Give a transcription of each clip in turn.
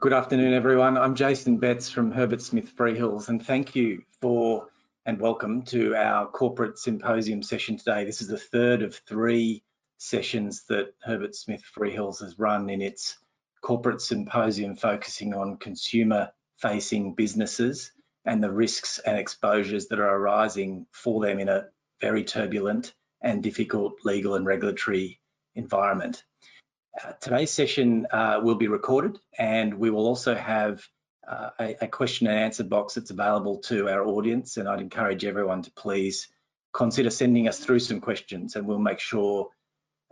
Good afternoon, everyone. I'm Jason Betts from Herbert Smith Freehills, and thank you for and welcome to our corporate symposium session today. This is the third of three sessions that Herbert Smith Freehills has run in its corporate symposium focusing on consumer facing businesses and the risks and exposures that are arising for them in a very turbulent and difficult legal and regulatory environment. Uh, today's session uh, will be recorded and we will also have uh, a, a, question and answer box that's available to our audience and I'd encourage everyone to please consider sending us through some questions and we'll make sure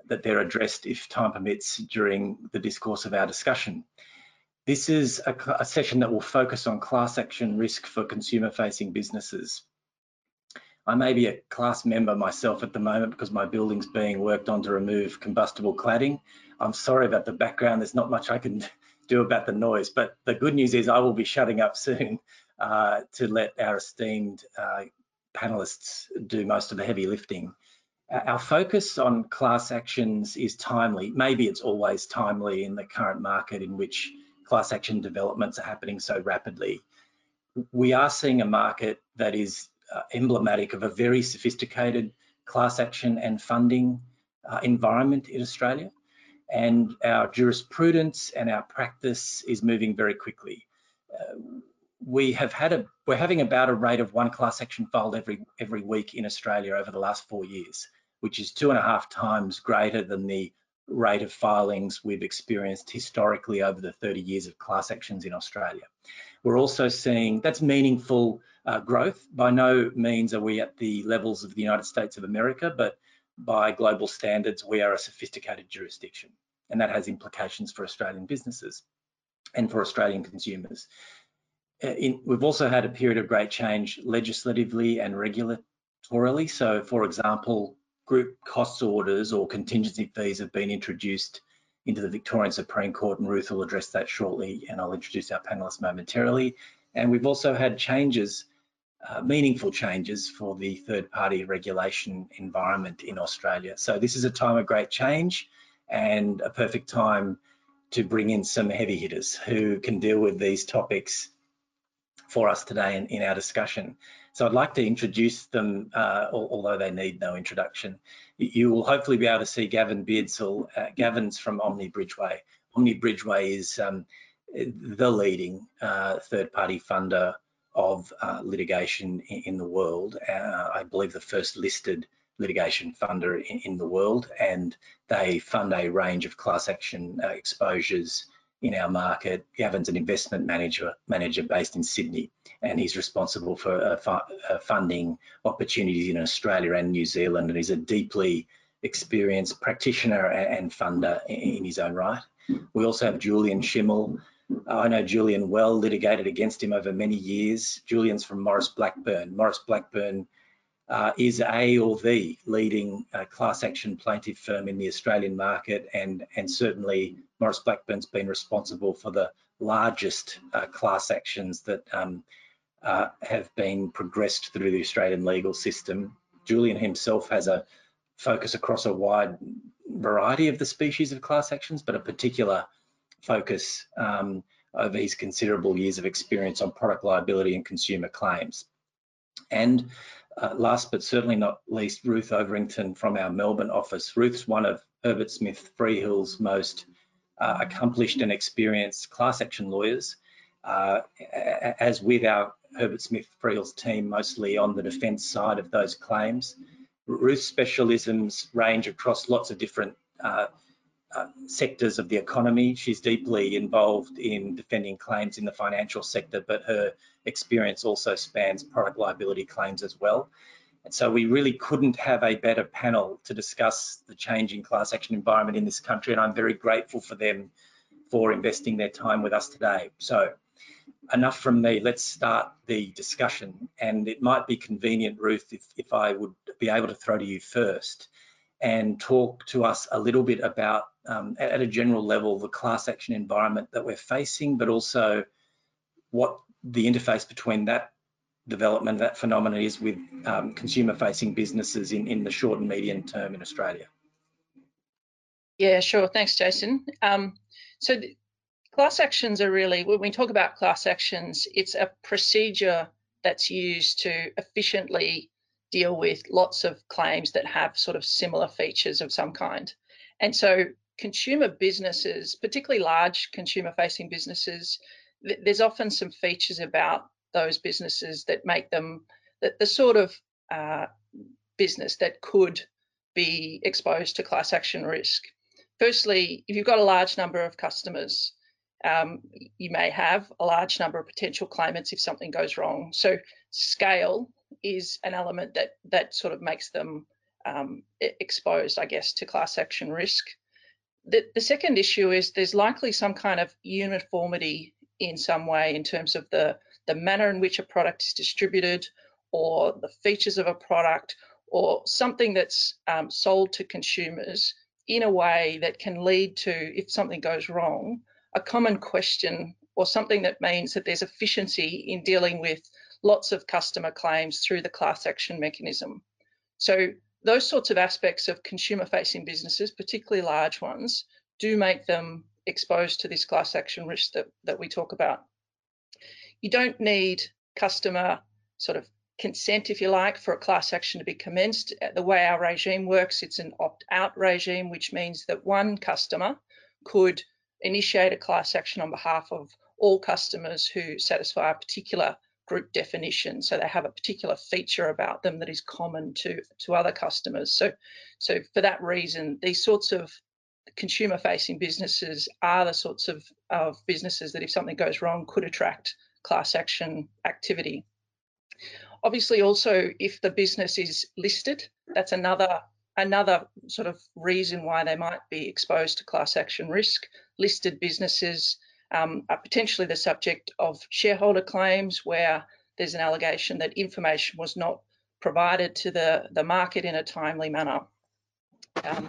that they're addressed if time permits during the discourse of our discussion. This is a, a session that will focus on class action risk for consumer facing businesses. I may be a class member myself at the moment because my building's being worked on to remove combustible cladding. I'm sorry about the background. There's not much I can do about the noise, but the good news is I will be shutting up soon uh, to let our esteemed uh, panelists do most of the heavy lifting. Our focus on class actions is timely. Maybe it's always timely in the current market in which class action developments are happening so rapidly. We are seeing a market that is uh, emblematic of a very sophisticated class action and funding uh, environment in Australia. And our jurisprudence and our practice is moving very quickly. Uh, we have had a, we're having about a rate of one class action filed every, every week in Australia over the last four years, which is two and a half times greater than the rate of filings we've experienced historically over the 30 years of class actions in Australia. We're also seeing that's meaningful uh, growth. By no means are we at the levels of the United States of America, but by global standards, we are a sophisticated jurisdiction, and that has implications for Australian businesses and for Australian consumers. Uh, in, we've also had a period of great change legislatively and regulatorily. So, for example, group costs orders or contingency fees have been introduced into the Victorian Supreme Court, and Ruth will address that shortly, and I'll introduce our panelists momentarily. And we've also had changes uh, meaningful changes for the third party regulation environment in Australia. So this is a time of great change and a perfect time to bring in some heavy hitters who can deal with these topics for us today in, in our discussion. So I'd like to introduce them, uh, although they need no introduction. You will hopefully be able to see Gavin Beardsall. Uh, Gavin's from Omni Bridgeway. Omni Bridgeway is um, the leading uh, third-party funder of uh, litigation in, in, the world. Uh, I believe the first listed litigation funder in, in, the world, and they fund a range of class action uh, exposures in our market. Gavin's an investment manager manager based in Sydney, and he's responsible for uh, fu uh, funding opportunities in Australia and New Zealand, and he's a deeply experienced practitioner and, funder in, in his own right. We also have Julian Schimmel, uh, I know Julian well, litigated against him over many years. Julian's from Maurice Blackburn. Maurice Blackburn uh, is a or the leading uh, class action plaintiff firm in the Australian market, and, and certainly Maurice Blackburn's been responsible for the largest uh, class actions that um, uh, have been progressed through the Australian legal system. Julian himself has a focus across a wide variety of the species of class actions, but a particular focus um, over his considerable years of experience on product liability and consumer claims. And uh, last but certainly not least, Ruth Overington from our Melbourne office. Ruth's one of Herbert Smith Freehill's most uh, accomplished and experienced class action lawyers, uh, as with our Herbert Smith Freehill's team, mostly on the defence side of those claims. Ruth's specialisms range across lots of different sectors of the economy. She's deeply involved in defending claims in the financial sector, but her experience also spans product liability claims as well. And so we really couldn't have a better panel to discuss the changing class action environment in this country. And I'm very grateful for them for investing their time with us today. So enough from me, let's start the discussion. And it might be convenient, Ruth, if, if I would be able to throw to you first and talk to us a little bit about, um, at a general level, the class action environment that we're facing, but also what the interface between that development, that phenomenon is with um, consumer-facing businesses in, in the short and medium term in Australia. Yeah, sure. Thanks, Jason. Um, so class actions are really, when we talk about class actions, it's a procedure that's used to efficiently deal with lots of claims that have sort of similar features of some kind. And so consumer businesses, particularly large consumer facing businesses, th there's often some features about those businesses that make them the, the sort of uh, business that could be exposed to class action risk. Firstly, if you've got a large number of customers, um, you may have a large number of potential claimants if something goes wrong. So scale is an element that that sort of makes them um, exposed, I guess, to class action risk. The, the second issue is there's likely some kind of uniformity in some way in terms of the, the manner in which a product is distributed or the features of a product or something that's um, sold to consumers in a way that can lead to, if something goes wrong, a common question or something that means that there's efficiency in dealing with lots of customer claims through the class action mechanism. So those sorts of aspects of consumer facing businesses, particularly large ones, do make them exposed to this class action risk that, that we talk about. You don't need customer sort of consent, if you like, for a class action to be commenced. Uh, the way our regime works, it's an opt-out regime, which means that one customer could initiate a class action on behalf of all customers who satisfy a particular group definition. So they have a particular feature about them that is common to, to other customers. So, so for that reason, these sorts of consumer facing businesses are the sorts of, of businesses that if something goes wrong could attract class action activity. Obviously also if the business is listed, that's another another sort of reason why they might be exposed to class action risk. Listed businesses um, are potentially the subject of shareholder claims where there's an allegation that information was not provided to the, the market in a timely manner. Um,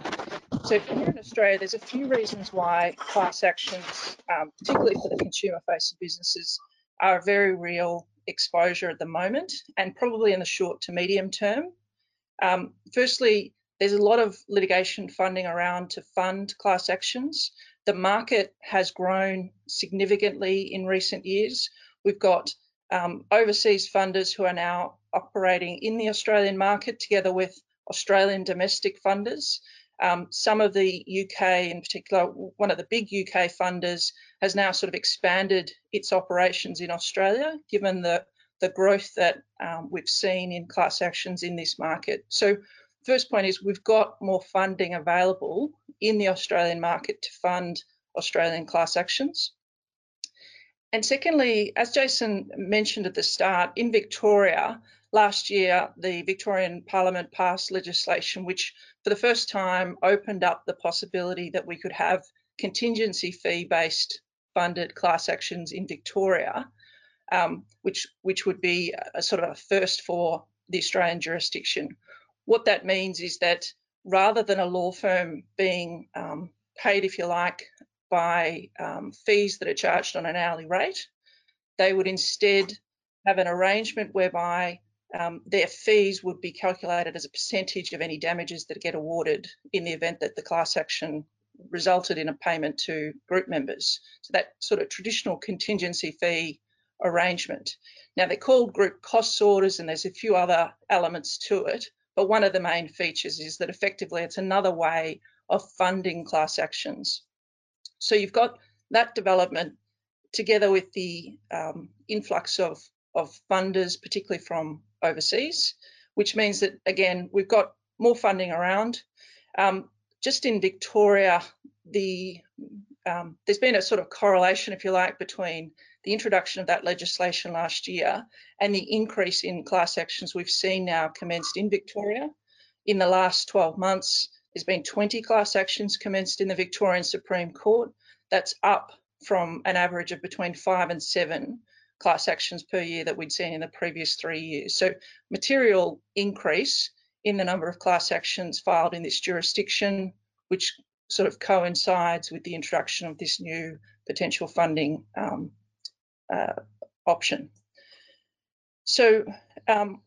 so here in Australia, there's a few reasons why class actions, um, particularly for the consumer-facing businesses, are a very real exposure at the moment and probably in the short to medium term. Um, firstly, there's a lot of litigation funding around to fund class actions. The market has grown significantly in recent years. We've got um, overseas funders who are now operating in the Australian market together with Australian domestic funders. Um, some of the UK, in particular, one of the big UK funders has now sort of expanded its operations in Australia, given the, the growth that um, we've seen in class actions in this market. So first point is we've got more funding available in the Australian market to fund Australian class actions. And secondly, as Jason mentioned at the start, in Victoria, last year, the Victorian Parliament passed legislation which, for the first time, opened up the possibility that we could have contingency fee based funded class actions in Victoria, um, which, which would be a, a sort of a first for the Australian jurisdiction. What that means is that rather than a law firm being um, paid, if you like, by um, fees that are charged on an hourly rate, they would instead have an arrangement whereby um, their fees would be calculated as a percentage of any damages that get awarded in the event that the class action resulted in a payment to group members. So that sort of traditional contingency fee arrangement. Now they're called group costs orders and there's a few other elements to it, but one of the main features is that effectively it's another way of funding class actions. So you've got that development together with the um, influx of, of funders, particularly from overseas, which means that, again, we've got more funding around. Um, just in Victoria, the um, there's been a sort of correlation, if you like, between the introduction of that legislation last year and the increase in class actions we've seen now commenced in Victoria. In the last 12 months, there's been 20 class actions commenced in the Victorian Supreme Court. That's up from an average of between five and seven class actions per year that we'd seen in the previous three years. So material increase in the number of class actions filed in this jurisdiction, which sort of coincides with the introduction of this new potential funding um, uh, option. So um,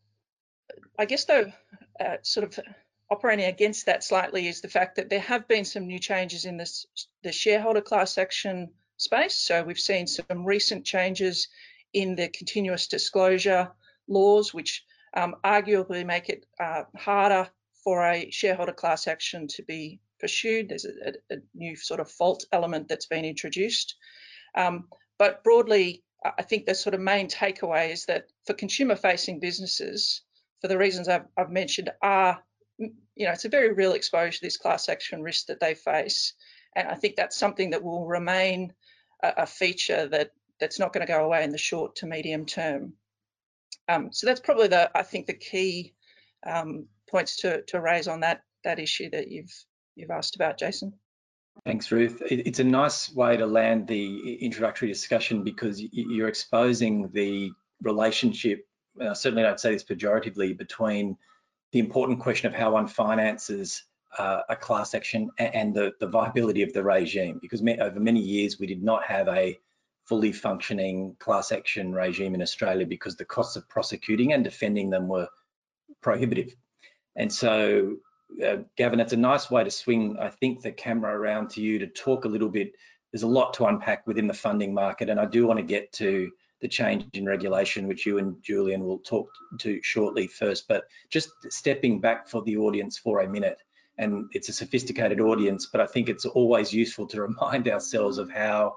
I guess though, uh, sort of operating against that slightly is the fact that there have been some new changes in this, the shareholder class action space. So we've seen some recent changes in the continuous disclosure laws, which um, arguably make it uh, harder for a shareholder class action to be pursued. There's a, a, a new sort of fault element that's been introduced. Um, but broadly, I think the sort of main takeaway is that for consumer facing businesses, for the reasons I've, I've, mentioned, are, you know, it's a very real exposure to this class action risk that they face. And I think that's something that will remain a, a feature that that's not going to go away in the short to medium term. Um, so that's probably the, I think, the key um, points to, to raise on that that issue that you've you've asked about, Jason. Thanks, Ruth. It's a nice way to land the introductory discussion because you're exposing the relationship, I certainly don't say this pejoratively, between the important question of how one finances uh, a class action and the, the viability of the regime. Because over many years, we did not have a fully functioning class action regime in Australia because the costs of prosecuting and defending them were prohibitive. And so, uh, Gavin, it's a nice way to swing, I think, the camera around to you to talk a little bit. There's a lot to unpack within the funding market, and I do want to get to the change in regulation, which you and Julian will talk to shortly first. But just stepping back for the audience for a minute, and it's a sophisticated audience, but I think it's always useful to remind ourselves of how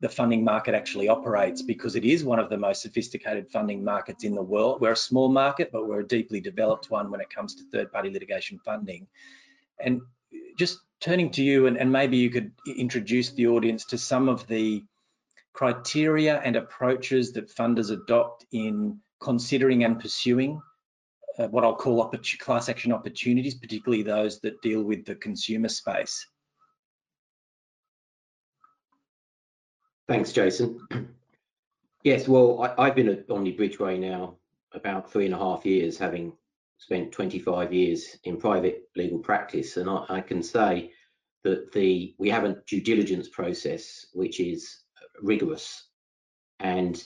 the funding market actually operates because it is one of the most sophisticated funding markets in the world. We're a small market, but we're a deeply developed one when it comes to third party litigation funding. And just turning to you, and, and maybe you could introduce the audience to some of the criteria and approaches that funders adopt in considering and pursuing uh, what I'll call class action opportunities, particularly those that deal with the consumer space. Thanks, Jason. yes, well, I, have been at Omni Bridgeway now about three and a half years, having spent 25 years in private legal practice, and I, I can say that the we have a due diligence process which is rigorous, and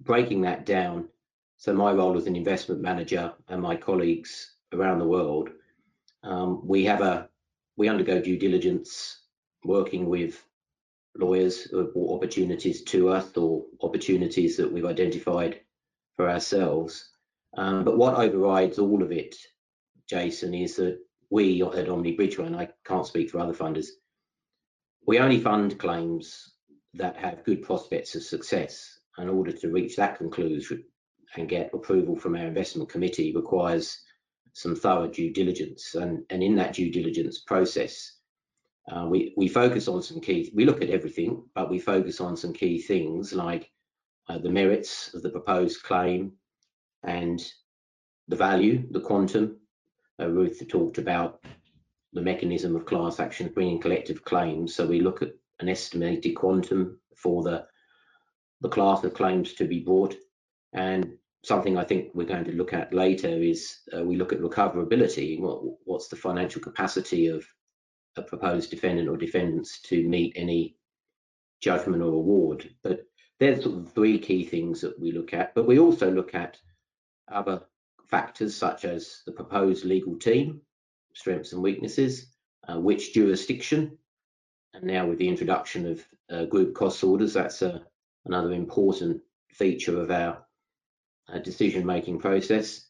breaking that down. So my role as an investment manager and my colleagues around the world, um, we have a we undergo due diligence working with lawyers brought opportunities to us or opportunities that we've identified for ourselves. Um, but what overrides all of it, Jason, is that we at Omni Bridgeway, and I can't speak for other funders, we only fund claims that have good prospects of success. And in order to reach that conclusion and get approval from our investment committee requires some thorough due diligence. And, and in that due diligence process, uh, we, we focus on some key, we look at everything, but we focus on some key things like uh, the merits of the proposed claim and the value, the quantum. Uh, Ruth talked about the mechanism of class action bringing collective claims. So we look at an estimated quantum for the, the class of claims to be brought. And something I think we're going to look at later is uh, we look at recoverability. What, what's the financial capacity of a proposed defendant or defendants to meet any judgment or award. But there's sort of three key things that we look at. But we also look at other factors such as the proposed legal team, strengths and weaknesses, uh, which jurisdiction, and now with the introduction of uh, group cost orders, that's a, another important feature of our uh, decision-making process.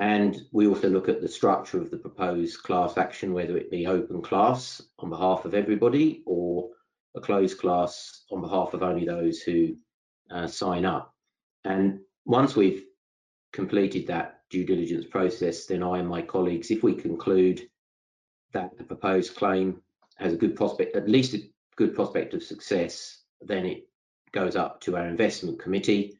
And we also look at the structure of the proposed class action, whether it be open class on behalf of everybody or a closed class on behalf of only those who uh, sign up. And once we've completed that due diligence process, then I and my colleagues, if we conclude that the proposed claim has a good prospect, at least a good prospect of success, then it goes up to our investment committee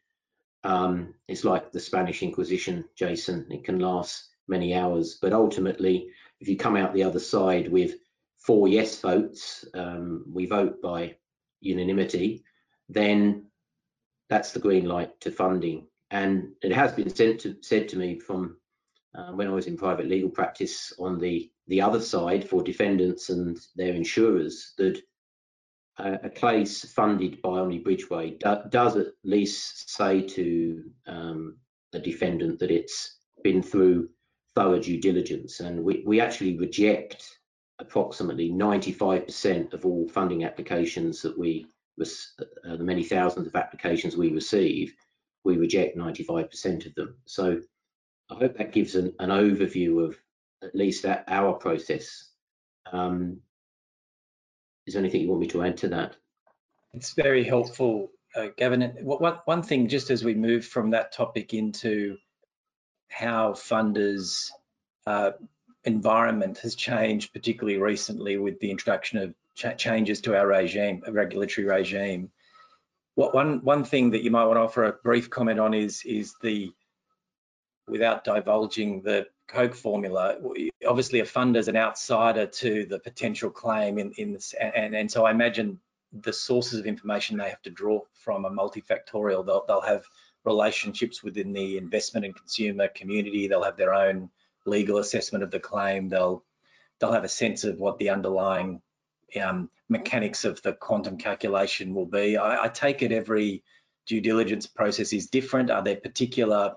um, it's like the Spanish Inquisition, Jason. It can last many hours, but ultimately, if you come out the other side with four yes votes, um, we vote by unanimity, then that's the green light to funding. And it has been to, said to me from uh, when I was in private legal practice on the the other side for defendants and their insurers that a case funded by Omni Bridgeway do, does at least say to um, a defendant that it's been through thorough due diligence, and we, we actually reject approximately 95% of all funding applications that we, uh, the many thousands of applications we receive, we reject 95% of them. So I hope that gives an, an overview of at least that our process. Um, is there anything you want me to add to that? It's very helpful, uh, Gavin. What, one thing, just as we move from that topic into how funders uh, environment has changed, particularly recently with the introduction of ch changes to our regime, a regulatory regime. What one one thing that you might want to offer a brief comment on is is the without divulging the Coke formula, obviously a funder is an outsider to the potential claim in, in this, and, and so I imagine the sources of information they have to draw from are multifactorial. They'll, they'll have relationships within the investment and consumer community. They'll have their own legal assessment of the claim. They'll they'll have a sense of what the underlying um, mechanics of the quantum calculation will be. I, I, take it every due diligence process is different. Are there particular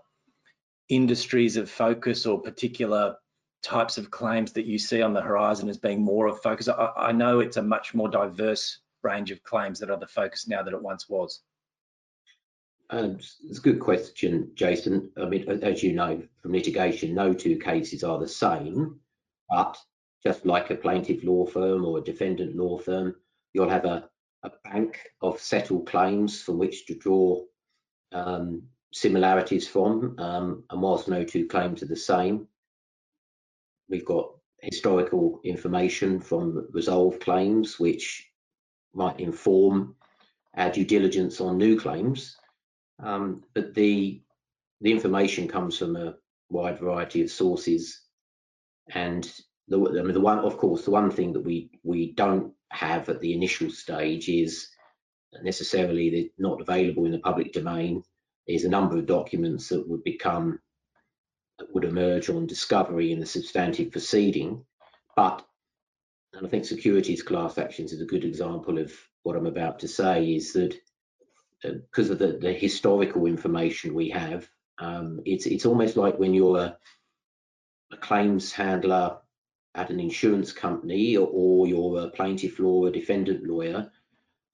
industries of focus or particular types of claims that you see on the horizon as being more of focus? I, I know it's a much more diverse range of claims that are the focus now than it once was. Um, it's a good question, Jason. I mean, as you know from litigation, no two cases are the same, but just like a plaintiff law firm or a defendant law firm, you'll have a, a bank of settled claims from which to draw um, similarities from. Um, and whilst no two claims are the same, we've got historical information from resolved claims, which might inform our due diligence on new claims. Um, but the the information comes from a wide variety of sources, and the, I mean, the one, of course, the one thing that we we don't have at the initial stage is necessarily not available in the public domain is a number of documents that would become that would emerge on discovery in the substantive proceeding, but and I think securities class actions is a good example of what I'm about to say is that because of the, the, historical information we have, um, it's it's almost like when you're a, a claims handler at an insurance company or, or, you're a plaintiff lawyer, defendant lawyer,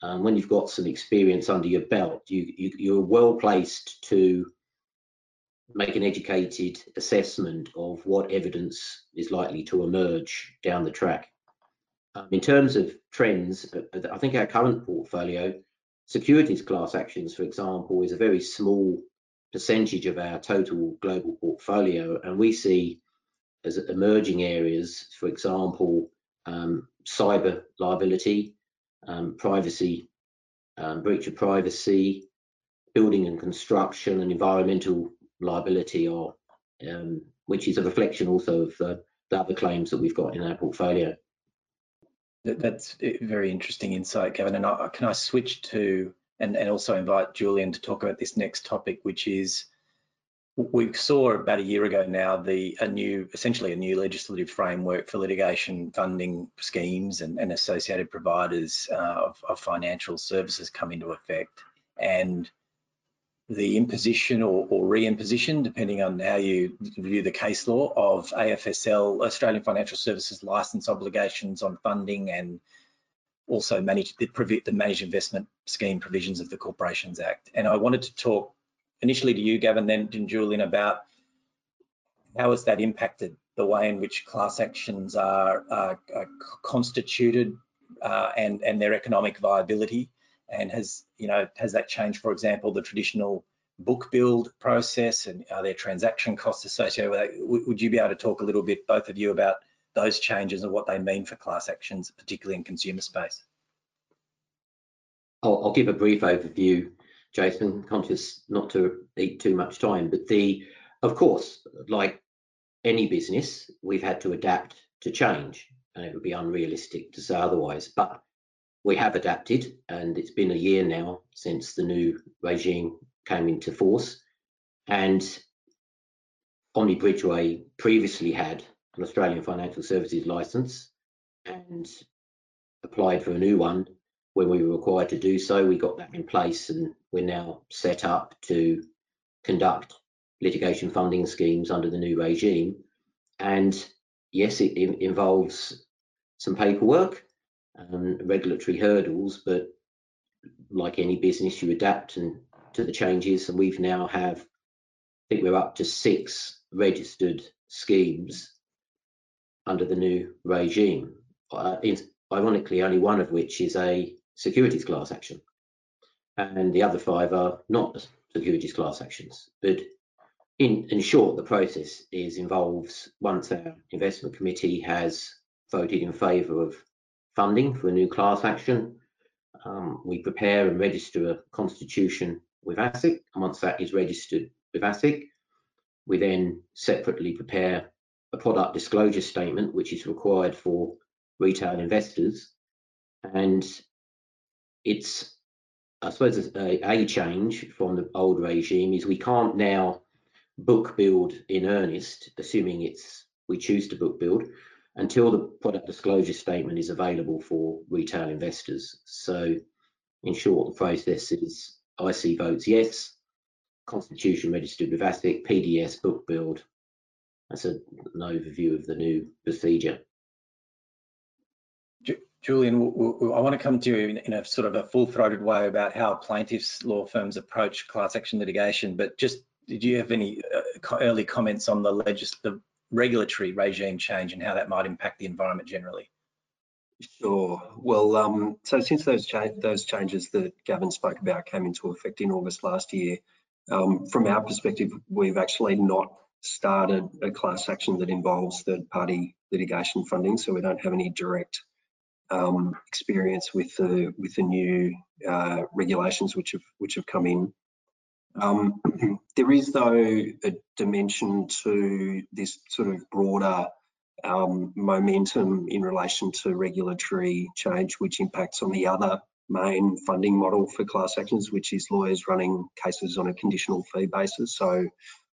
um, when you've got some experience under your belt, you, you, you're well placed to make an educated assessment of what evidence is likely to emerge down the track. Um, in terms of trends, uh, I think our current portfolio securities class actions, for example, is a very small percentage of our total global portfolio. And we see as emerging areas, for example, um, cyber liability, um, privacy, um, breach of privacy, building and construction, and environmental liability, or um, which is a reflection also of the, the other claims that we've got in our portfolio. That's very interesting insight, Kevin. And I, can I switch to and, and also invite Julian to talk about this next topic, which is we saw about a year ago now the a new essentially a new legislative framework for litigation funding schemes and, and associated providers uh, of, of, financial services come into effect and the imposition or, or re-imposition, depending on how you view the case law of AFSL, Australian Financial Services license obligations on funding and also manage the, the managed investment scheme provisions of the Corporations Act. And I wanted to talk initially to you, Gavin, then to Julian about how has that impacted the way in which class actions are, are, are constituted uh, and, and their economic viability? And has you know has that changed for example the traditional book build process and are there transaction costs associated with that? Would you be able to talk a little bit both of you about those changes and what they mean for class actions particularly in consumer space? I'll, I'll give a brief overview Jason conscious not to eat too much time but the of course like any business we've had to adapt to change and it would be unrealistic to say otherwise but we have adapted, and it's been a year now since the new regime came into force. And Omni Bridgeway previously had an Australian Financial Services license and applied for a new one when we were required to do so. We got that in place, and we're now set up to conduct litigation funding schemes under the new regime. And yes, it involves some paperwork and regulatory hurdles, but like any business, you adapt and to the changes. And we've now have, I think we're up to six registered schemes under the new regime. Uh, ironically, only one of which is a securities class action, and the other five are not securities class actions. But in, in short, the process is involves once our investment committee has voted in favour of funding for a new class action, um, we prepare and register a constitution with ASIC, and once that is registered with ASIC, we then separately prepare a product disclosure statement, which is required for retail investors. And it's, I suppose, a, a change from the old regime is we can't now book build in earnest, assuming it's we choose to book build, until the product disclosure statement is available for retail investors. So, in short, the process is IC votes yes, Constitution registered with ASIC, PDS book build. That's an overview of the new procedure. Julian, I want to come to you in a sort of a full-throated way about how plaintiffs' law firms approach class action litigation, but just did you have any uh, early comments on the, legis the regulatory regime change and how that might impact the environment generally? Sure. Well, um, so since those cha those changes that Gavin spoke about came into effect in August last year, um, from our perspective, we've actually not started a class action that involves third-party litigation funding, so we don't have any direct um, experience with the with the new uh, regulations which have which have come in. Um, there is though a dimension to this sort of broader um, momentum in relation to regulatory change, which impacts on the other main funding model for class actions, which is lawyers running cases on a conditional fee basis, so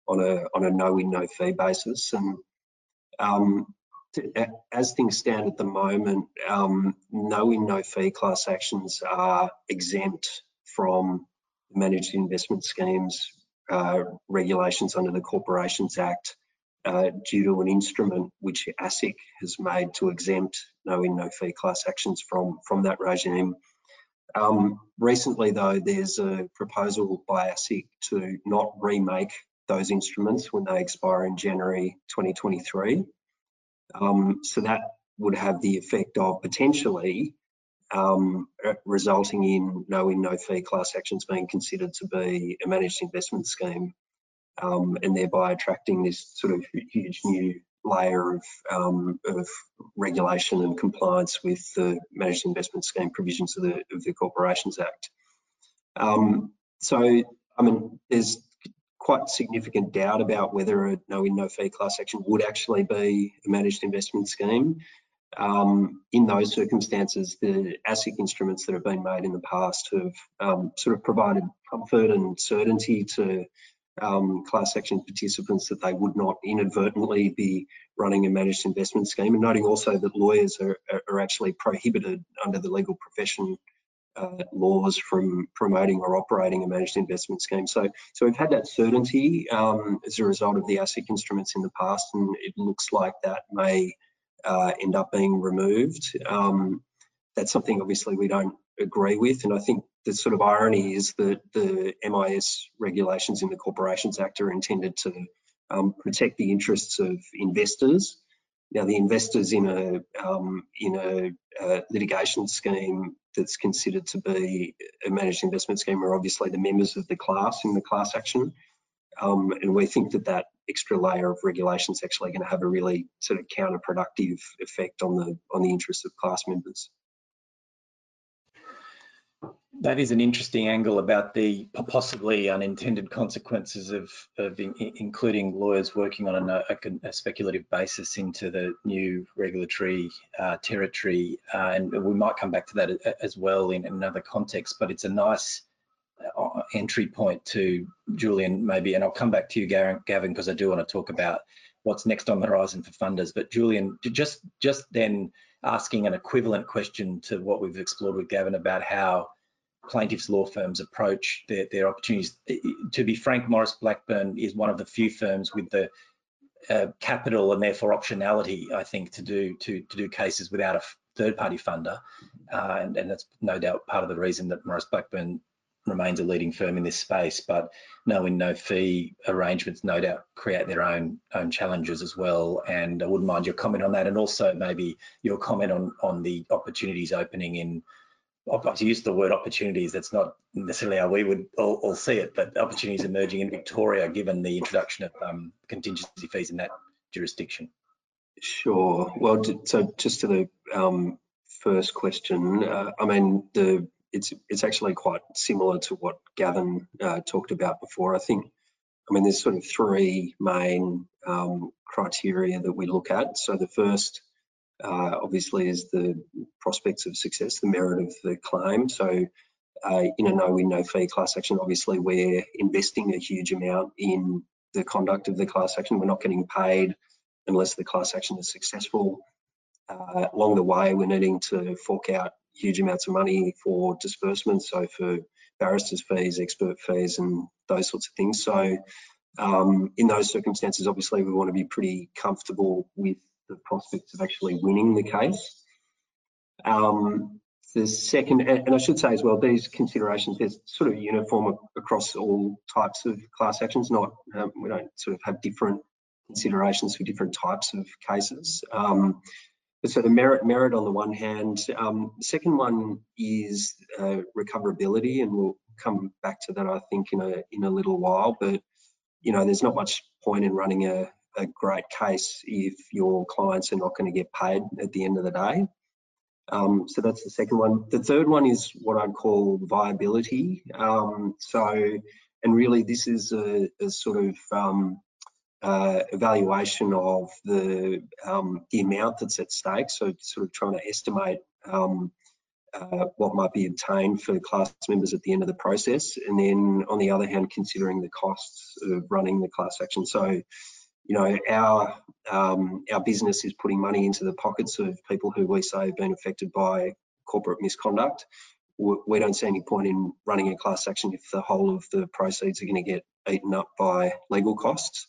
on a on a no win no fee basis. And um, as things stand at the moment, um, no win no fee class actions are exempt from managed investment schemes uh, regulations under the Corporations Act uh, due to an instrument which ASIC has made to exempt no win no fee class actions from from that regime. Um, recently, though, there's a proposal by ASIC to not remake those instruments when they expire in January 2023. Um, so that would have the effect of potentially um, resulting in no in no fee class actions being considered to be a managed investment scheme um, and thereby attracting this sort of huge new layer of, um, of, regulation and compliance with the managed investment scheme provisions of the, of the Corporations Act. Um, so, I mean, there's quite significant doubt about whether a no win no fee class action would actually be a managed investment scheme. Um, in those circumstances, the ASIC instruments that have been made in the past have um, sort of provided comfort and certainty to um, class action participants that they would not inadvertently be running a managed investment scheme and noting also that lawyers are, are actually prohibited under the legal profession uh, laws from promoting or operating a managed investment scheme. So, so we've had that certainty um, as a result of the ASIC instruments in the past and it looks like that may uh, end up being removed. Um, that's something obviously we don't agree with and I think the sort of irony is that the MIS regulations in the Corporations Act are intended to um, protect the interests of investors. Now, the investors in a um, in a uh, litigation scheme that's considered to be a managed investment scheme are obviously the members of the class in the class action, um, and we think that that extra layer of regulation is actually going to have a really sort of counterproductive effect on the on the interests of class members that is an interesting angle about the possibly unintended consequences of, of in, including lawyers working on a, a, a, speculative basis into the new regulatory uh, territory. Uh, and we might come back to that as well in another context, but it's a nice uh, entry point to Julian maybe, and I'll come back to you, Gavin, because I do want to talk about what's next on the horizon for funders. But Julian, just, just then asking an equivalent question to what we've explored with Gavin about how plaintiffs' law firms approach their, their opportunities. To be frank, Maurice Blackburn is one of the few firms with the uh, capital and therefore optionality, I think, to do to to do cases without a third-party funder, uh, and, and that's no doubt part of the reason that Maurice Blackburn remains a leading firm in this space. But no win, no fee arrangements, no doubt, create their own own challenges as well. And I wouldn't mind your comment on that, and also maybe your comment on on the opportunities opening in to use the word opportunities, that's not necessarily how we would all, all, see it, but opportunities emerging in Victoria given the introduction of um, contingency fees in that jurisdiction. Sure. Well, so just to the um, first question, uh, I mean, the it's it's actually quite similar to what Gavin uh, talked about before. I think, I mean, there's sort of three main um, criteria that we look at. So the first uh, obviously is the prospects of success, the merit of the claim. So uh, in a no win, no fee class action, obviously we're investing a huge amount in the conduct of the class action. We're not getting paid unless the class action is successful. Uh, along the way, we're needing to fork out huge amounts of money for disbursements, so for barristers' fees, expert fees, and those sorts of things. So um, in those circumstances, obviously, we want to be pretty comfortable with the prospects of actually winning the case. Um, the second, and I should say as well, these considerations, they're sort of uniform across all types of class actions, not, um, we don't sort of have different considerations for different types of cases. Um, so the merit, merit on the one hand, um, the second one is uh, recoverability, and we'll come back to that, I think, in a in a little while. But you know, there's not much point in running a, a great case if your clients are not going to get paid at the end of the day. Um, so that's the second one. The third one is what I'd call viability. Um, so, and really this is a, a sort of um, uh, evaluation of the um, the amount that's at stake. So, sort of trying to estimate um, uh, what might be obtained for class members at the end of the process, and then on the other hand, considering the costs of running the class action. So, you know, our um, our business is putting money into the pockets of people who we say have been affected by corporate misconduct. We don't see any point in running a class action if the whole of the proceeds are going to get eaten up by legal costs.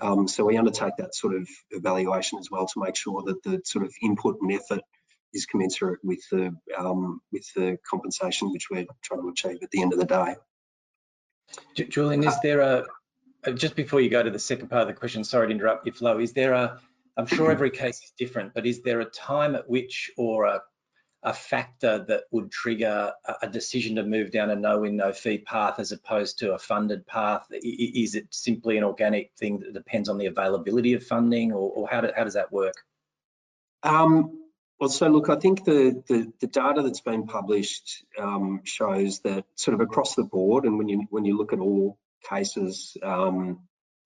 Um, so we undertake that sort of evaluation as well to make sure that the sort of input and effort is commensurate with the um, with the compensation which we're trying to achieve at the end of the day. Julian, is there a just before you go to the second part of the question, sorry to interrupt you, Flo, is there a, I'm sure every case is different, but is there a time at which or a, a factor that would trigger a, decision to move down a no win, no fee path as opposed to a funded path? Is it simply an organic thing that depends on the availability of funding or, or how, do, how does that work? Um, well, so look, I think the, the, the data that's been published um, shows that sort of across the board, and when you when you look at all cases, um,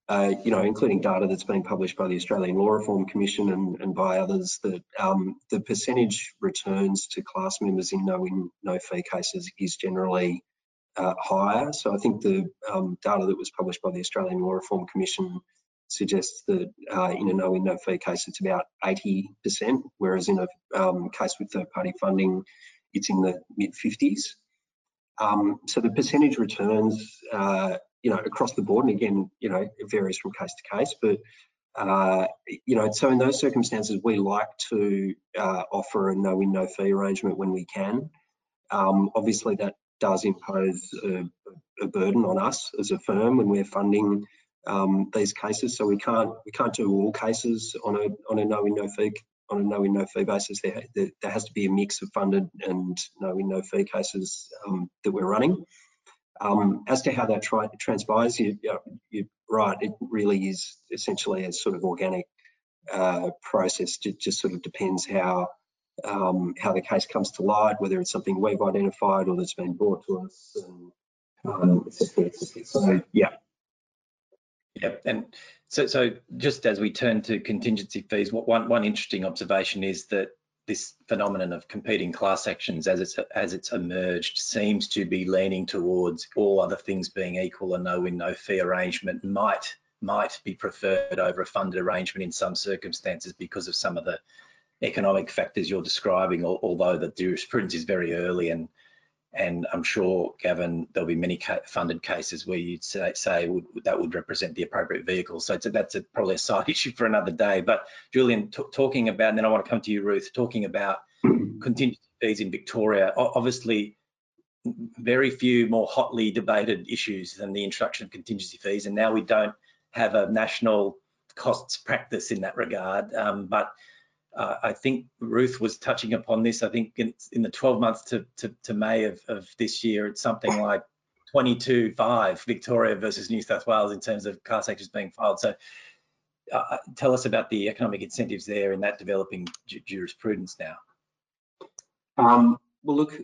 uh, you know, including data that's been published by the Australian Law Reform Commission and, and by others, that um, the percentage returns to class members in no win, no fee cases is generally uh, higher. So I think the um, data that was published by the Australian Law Reform Commission suggests that uh, in a no win, no fee case, it's about 80%, whereas in a um, case with third party funding, it's in the mid 50s. Um, so the percentage returns uh, you know, across the board. And again, you know, it varies from case to case, but uh, you know, so in those circumstances, we like to uh, offer a no win, no fee arrangement when we can. Um, obviously, that does impose a, a, burden on us as a firm when we're funding um, these cases. So we can't we can't do all cases on a on a no win, no fee on a no win, no fee basis. There, there, there has to be a mix of funded and no win, no fee cases um, that we're running. Um, as to how that tra transpires, you, you're right, it really is essentially a sort of organic uh, process. It just sort of depends how um, how the case comes to light, whether it's something we've identified or that's been brought to us. And, um, so, yeah. Yeah, and so so just as we turn to contingency fees, what one one interesting observation is that this phenomenon of competing class actions as it's as it's emerged seems to be leaning towards all other things being equal a no win no fee arrangement might might be preferred over a funded arrangement in some circumstances because of some of the economic factors you're describing although the jurisprudence is very early and and I'm sure, Gavin, there'll be many ca funded cases where you'd say, say would, that would represent the appropriate vehicle. So a, that's a, probably a side issue for another day. But Julian, talking about, and then I want to come to you, Ruth, talking about contingency fees in Victoria. Obviously, very few more hotly debated issues than the introduction of contingency fees, and now we don't have a national costs practice in that regard. Um, but uh, I think Ruth was touching upon this. I think in, in the 12 months to, to, to May of, of, this year, it's something like 22.5 Victoria versus New South Wales in terms of class actions being filed. So uh, uh, tell us about the economic incentives there in that developing jurisprudence now. Um, well, look,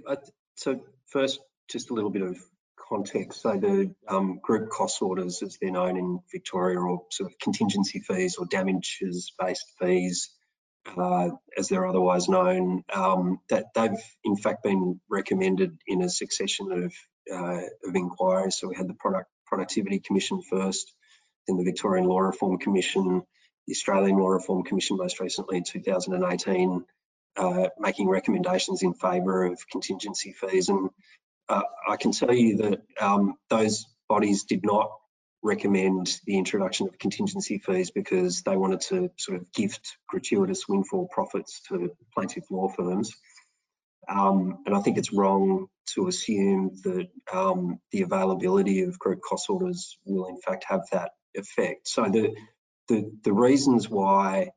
so first, just a little bit of context. So the um, group cost orders, as they're known in Victoria, or sort of contingency fees or damages-based fees, uh, as they're otherwise known, um, that they've in fact been recommended in a succession of, uh, of inquiries. So we had the Product Productivity Commission first, then the Victorian Law Reform Commission, the Australian Law Reform Commission most recently in 2018, uh, making recommendations in favour of contingency fees. And uh, I can tell you that um, those bodies did not recommend the introduction of contingency fees because they wanted to sort of gift gratuitous windfall profits to plaintiff law firms. Um, and I think it's wrong to assume that um, the availability of group cost orders will in fact have that effect. So the the, the reasons why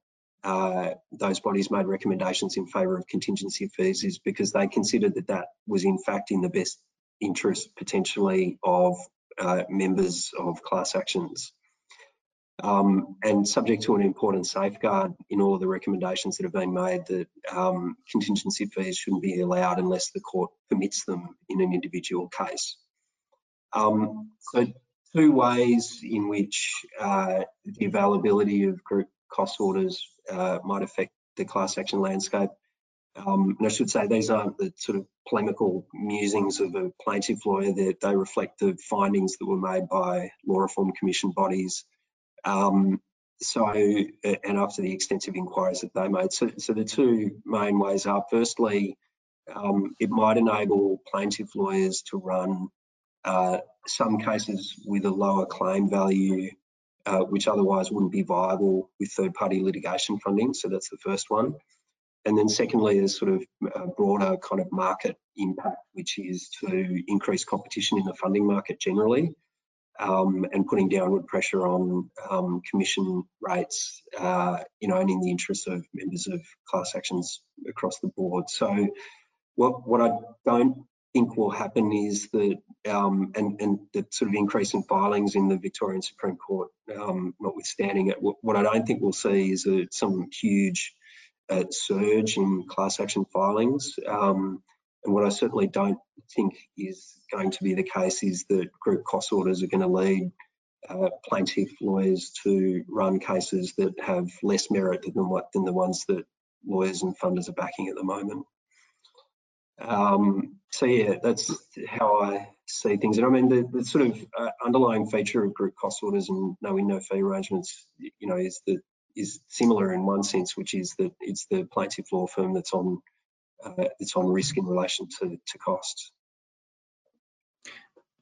uh, those bodies made recommendations in favour of contingency fees is because they considered that that was in fact in the best interest potentially of uh, members of class actions. Um, and subject to an important safeguard in all the recommendations that have been made that um, contingency fees shouldn't be allowed unless the court permits them in an individual case. Um, so two ways in which uh, the availability of group cost orders uh, might affect the class action landscape. Um, and I should say these aren't the sort of polemical musings of a plaintiff lawyer, they, they reflect the findings that were made by Law Reform Commission bodies. Um, so, and after the extensive inquiries that they made. So, so the two main ways are firstly, um, it might enable plaintiff lawyers to run uh, some cases with a lower claim value, uh, which otherwise wouldn't be viable with third party litigation funding. So that's the first one. And then secondly, there's sort of a broader kind of market impact, which is to increase competition in the funding market generally um, and putting downward pressure on um, commission rates, uh, you know, and in the interest of members of class actions across the board. So what, what I don't think will happen is that, um, and, and the sort of increase in filings in the Victorian Supreme Court, um, notwithstanding it, what, what, I don't think we'll see is a, some huge uh, surge in class action filings. Um, and what I certainly don't think is going to be the case is that group cost orders are going to lead uh, plaintiff lawyers to run cases that have less merit than what than the ones that lawyers and funders are backing at the moment. Um, so yeah, that's how I see things. And I mean, the, the sort of uh, underlying feature of group cost orders and no win no fee arrangements, you know, is that is similar in one sense, which is that it's the plaintiff law firm that's on uh, that's on risk in relation to, to costs.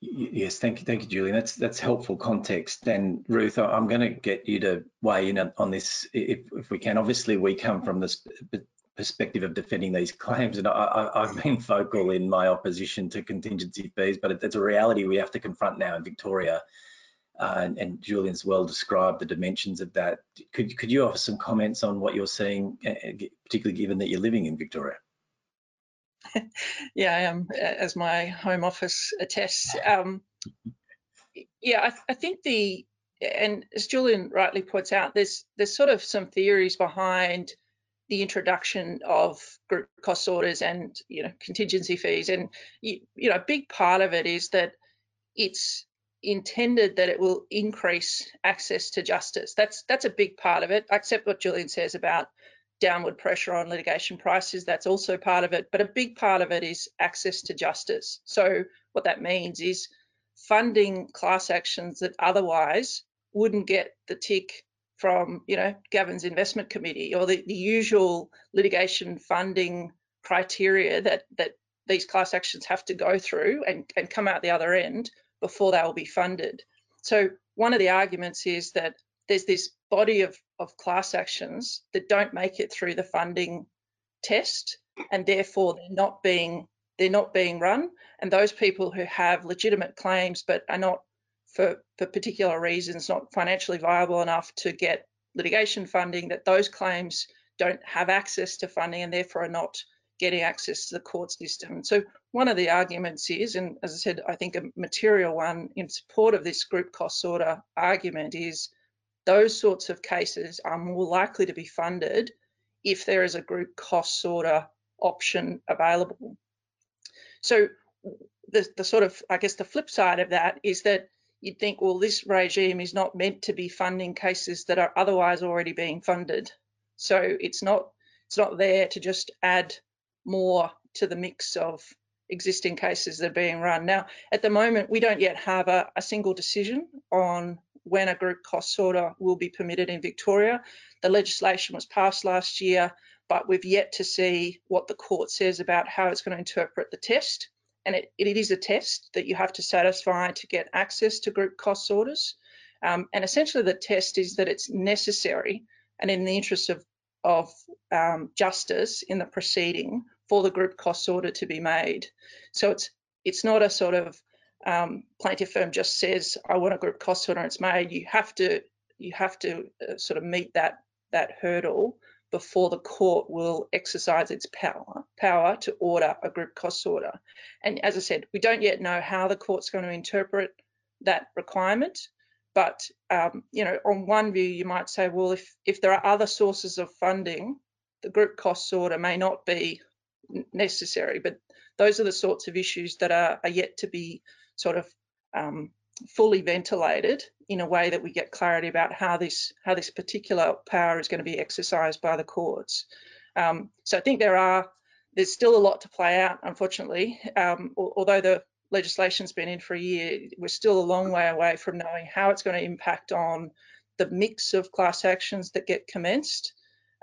Yes, thank you, thank you, Julian. That's that's helpful context. And Ruth, I'm going to get you to weigh in on this if, if we can. Obviously, we come from this perspective of defending these claims, and I, have been vocal in my opposition to contingency fees, but it's a reality we have to confront now in Victoria uh, and, and, Julian's well described the dimensions of that. Could, could you offer some comments on what you're seeing, uh, uh, particularly given that you're living in Victoria? yeah, I am, as my home office attests. Um, yeah, I, I, think the, and as Julian rightly points out, there's there's sort of some theories behind the introduction of group cost orders and you know contingency fees, and you, you know a big part of it is that it's intended that it will increase access to justice. That's that's a big part of it. I accept what Julian says about downward pressure on litigation prices. That's also part of it. But a big part of it is access to justice. So what that means is funding class actions that otherwise wouldn't get the tick from, you know, Gavin's investment committee or the, the usual litigation funding criteria that that these class actions have to go through and, and come out the other end before they will be funded. So one of the arguments is that there's this body of, of class actions that don't make it through the funding test and therefore they're not being they're not being run and those people who have legitimate claims but are not for, for particular reasons not financially viable enough to get litigation funding that those claims don't have access to funding and therefore are not getting access to the court system. So one of the arguments is, and as I said, I think a material one in support of this group cost order argument is those sorts of cases are more likely to be funded if there is a group cost order option available. So the, the sort of, I guess the flip side of that is that you'd think, well, this regime is not meant to be funding cases that are otherwise already being funded. So it's not it's not there to just add more to the mix of existing cases that are being run. Now, at the moment, we don't yet have a, a single decision on when a group cost order will be permitted in Victoria. The legislation was passed last year, but we've yet to see what the court says about how it's going to interpret the test. And it, it is a test that you have to satisfy to get access to group cost orders. Um, and essentially the test is that it's necessary and in the interest of, of um, justice in the proceeding for the group cost order to be made. So it's it's not a sort of um, plaintiff firm just says I want a group cost order and it's made. You have to you have to uh, sort of meet that that hurdle before the court will exercise its power power to order a group cost order. And as I said, we don't yet know how the court's going to interpret that requirement. But um, you know, on one view, you might say, well, if if there are other sources of funding, the group cost order may not be necessary. But those are the sorts of issues that are, are yet to be sort of um, fully ventilated in a way that we get clarity about how this how this particular power is going to be exercised by the courts. Um, so I think there are there's still a lot to play out, unfortunately. Um, although the legislation's been in for a year, we're still a long way away from knowing how it's going to impact on the mix of class actions that get commenced.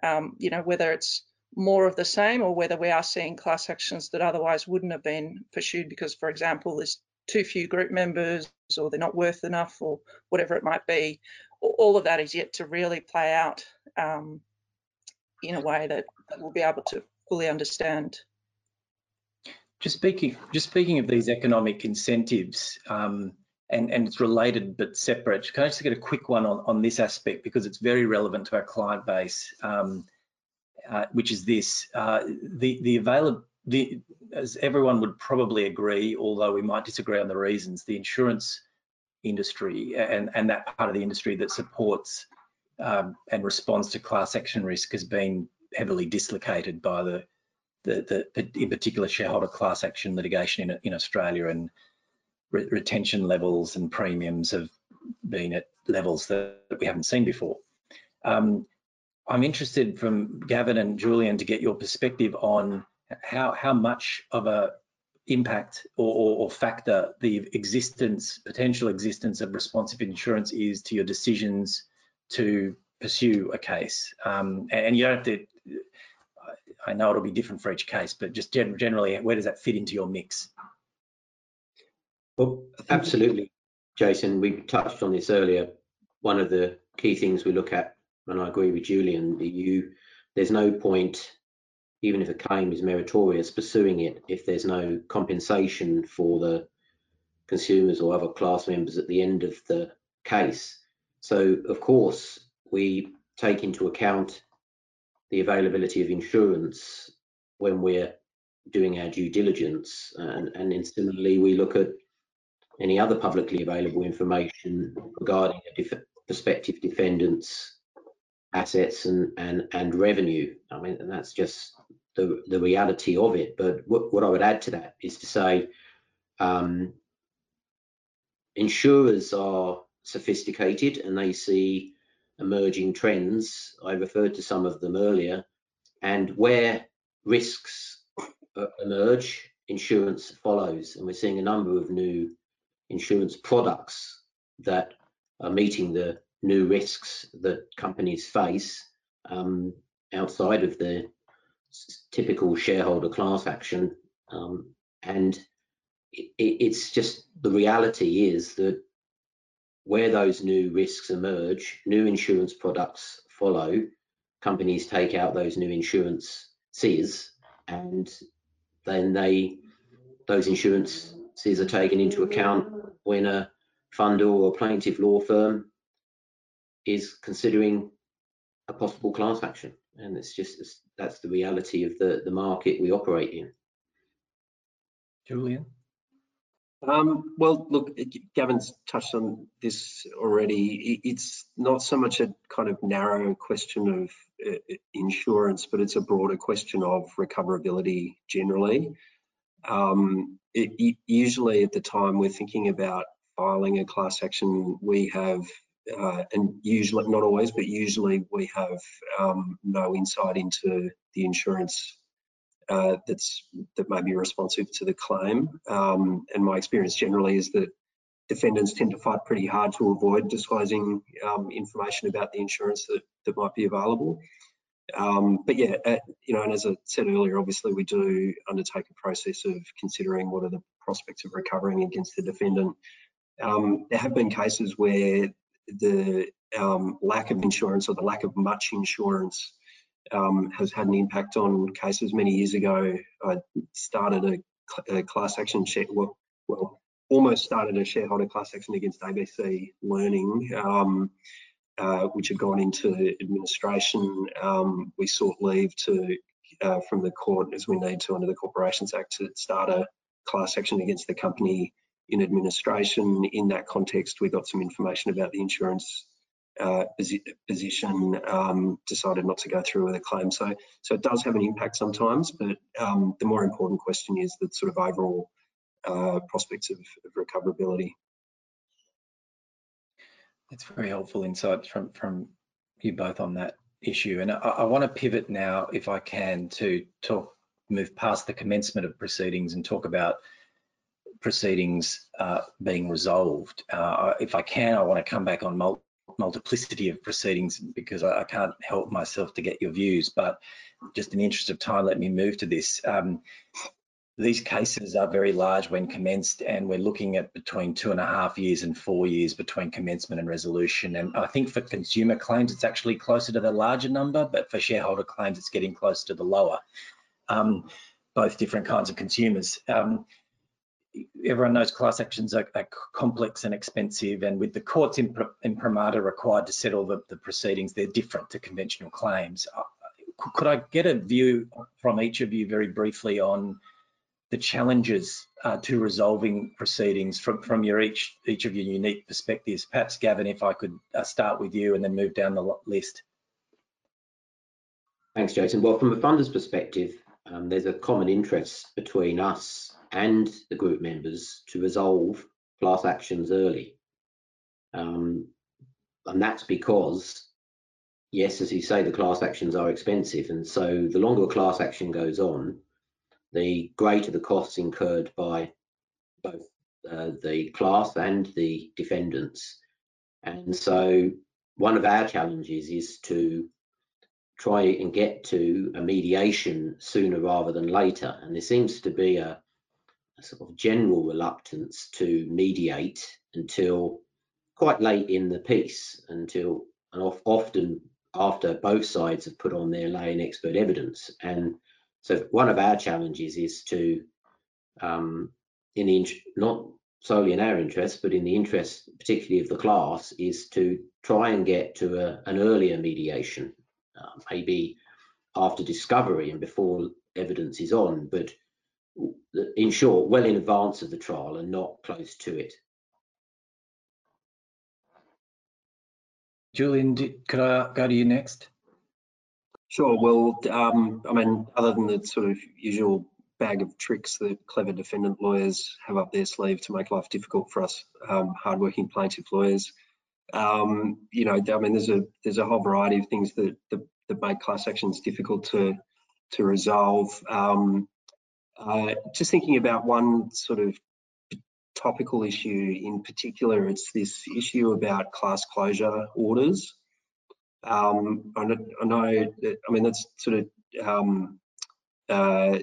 Um, you know, whether it's more of the same or whether we are seeing class actions that otherwise wouldn't have been pursued because, for example, there's too few group members or they're not worth enough or whatever it might be. All of that is yet to really play out um, in a way that, we'll be able to fully understand. Just speaking, just speaking of these economic incentives, um, and, and it's related but separate. Can I just get a quick one on, on this aspect because it's very relevant to our client base? Um, uh, which is this: uh, the the available, as everyone would probably agree, although we might disagree on the reasons, the insurance industry and and that part of the industry that supports um, and responds to class action risk has been heavily dislocated by the the, the in particular shareholder class action litigation in in Australia and re retention levels and premiums have been at levels that, that we haven't seen before. Um, I'm interested from Gavin and Julian to get your perspective on how how much of a impact or, or, or, factor the existence, potential existence of responsive insurance is to your decisions to pursue a case. Um, and you don't have to, I know it'll be different for each case, but just generally, where does that fit into your mix? Well, absolutely, Jason. We touched on this earlier. One of the key things we look at and I agree with Julian, you there's no point, even if a claim is meritorious, pursuing it if there's no compensation for the consumers or other class members at the end of the case. So of course we take into account the availability of insurance when we're doing our due diligence and, and similarly we look at any other publicly available information regarding a def prospective defendant's assets and and and revenue. I mean, and that's just the the reality of it. But what, what I would add to that is to say, um, insurers are sophisticated and they see emerging trends. I referred to some of them earlier, and where risks emerge, insurance follows, and we're seeing a number of new insurance products that are meeting the new risks that companies face um, outside of the typical shareholder class action. Um, and it, it's just the reality is that where those new risks emerge, new insurance products follow, companies take out those new insurances and then they those insurances are taken into account when a funder or a plaintiff law firm is considering a possible class action and it's just it's, that's the reality of the the market we operate in julian um, well, look, Gavin's touched on this already. It's not so much a kind of narrow question of uh, insurance, but it's a broader question of recoverability generally. Um, it, it, usually at the time we're thinking about filing a class action, we have, uh, and usually, not always, but usually we have um, no insight into the insurance uh, that's that may be responsive to the claim. Um, and my experience generally is that defendants tend to fight pretty hard to avoid disclosing um, information about the insurance that, that might be available. Um, but yeah, uh, you know, and as I said earlier, obviously we do undertake a process of considering what are the prospects of recovering against the defendant. Um, there have been cases where the um, lack of insurance or the lack of much insurance um, has had an impact on cases. Many years ago, I started a, a class action, share, well, well, almost started a shareholder class action against ABC Learning, um, uh, which had gone into administration. Um, we sought leave to uh, from the court as we need to under the Corporations Act to start a class action against the company in administration. In that context, we got some information about the insurance uh, position um, decided not to go through with a claim. So, so it does have an impact sometimes, but um, the more important question is the sort of overall uh, prospects of, of, recoverability. That's very helpful insights from from you both on that issue, and I, I want to pivot now, if I can, to talk move past the commencement of proceedings and talk about proceedings uh, being resolved. Uh, if I can, I want to come back on multi multiplicity of proceedings because I, I, can't help myself to get your views. But just in the interest of time, let me move to this. Um, these cases are very large when commenced, and we're looking at between two and a half years and four years between commencement and resolution. And I think for consumer claims, it's actually closer to the larger number, but for shareholder claims, it's getting closer to the lower. Um, both different kinds of consumers. Um, everyone knows class actions are, are, complex and expensive, and with the courts imprimatur required to settle the, the, proceedings, they're different to conventional claims. Uh, could I get a view from each of you very briefly on the challenges uh, to resolving proceedings from, from your each each of your unique perspectives? Perhaps Gavin, if I could uh, start with you and then move down the list. Thanks, Jason. Well, from a funder's perspective, um, there's a common interest between us and the group members to resolve class actions early. Um, and that's because, yes, as you say, the class actions are expensive. And so the longer a class action goes on, the greater the costs incurred by both uh, the class and the defendants. And so one of our challenges is to try and get to a mediation sooner rather than later. And there seems to be a, a sort of general reluctance to mediate until quite late in the piece, until and often after both sides have put on their lay and expert evidence. And so one of our challenges is to, um, in the not solely in our interest, but in the interest particularly of the class, is to try and get to a, an earlier mediation, uh, maybe after discovery and before evidence is on, but in short, well in advance of the trial and not close to it. Julian, could I go to you next? Sure. Well, um, I mean, other than the sort of usual bag of tricks that clever defendant lawyers have up their sleeve to make life difficult for us um, hardworking plaintiff lawyers, um, you know, I mean, there's a there's a whole variety of things that that, that make class actions difficult to to resolve. Um, uh, just thinking about one sort of topical issue in particular, it's this issue about class closure orders. Um, I, know, that, I mean, that's sort of um, uh,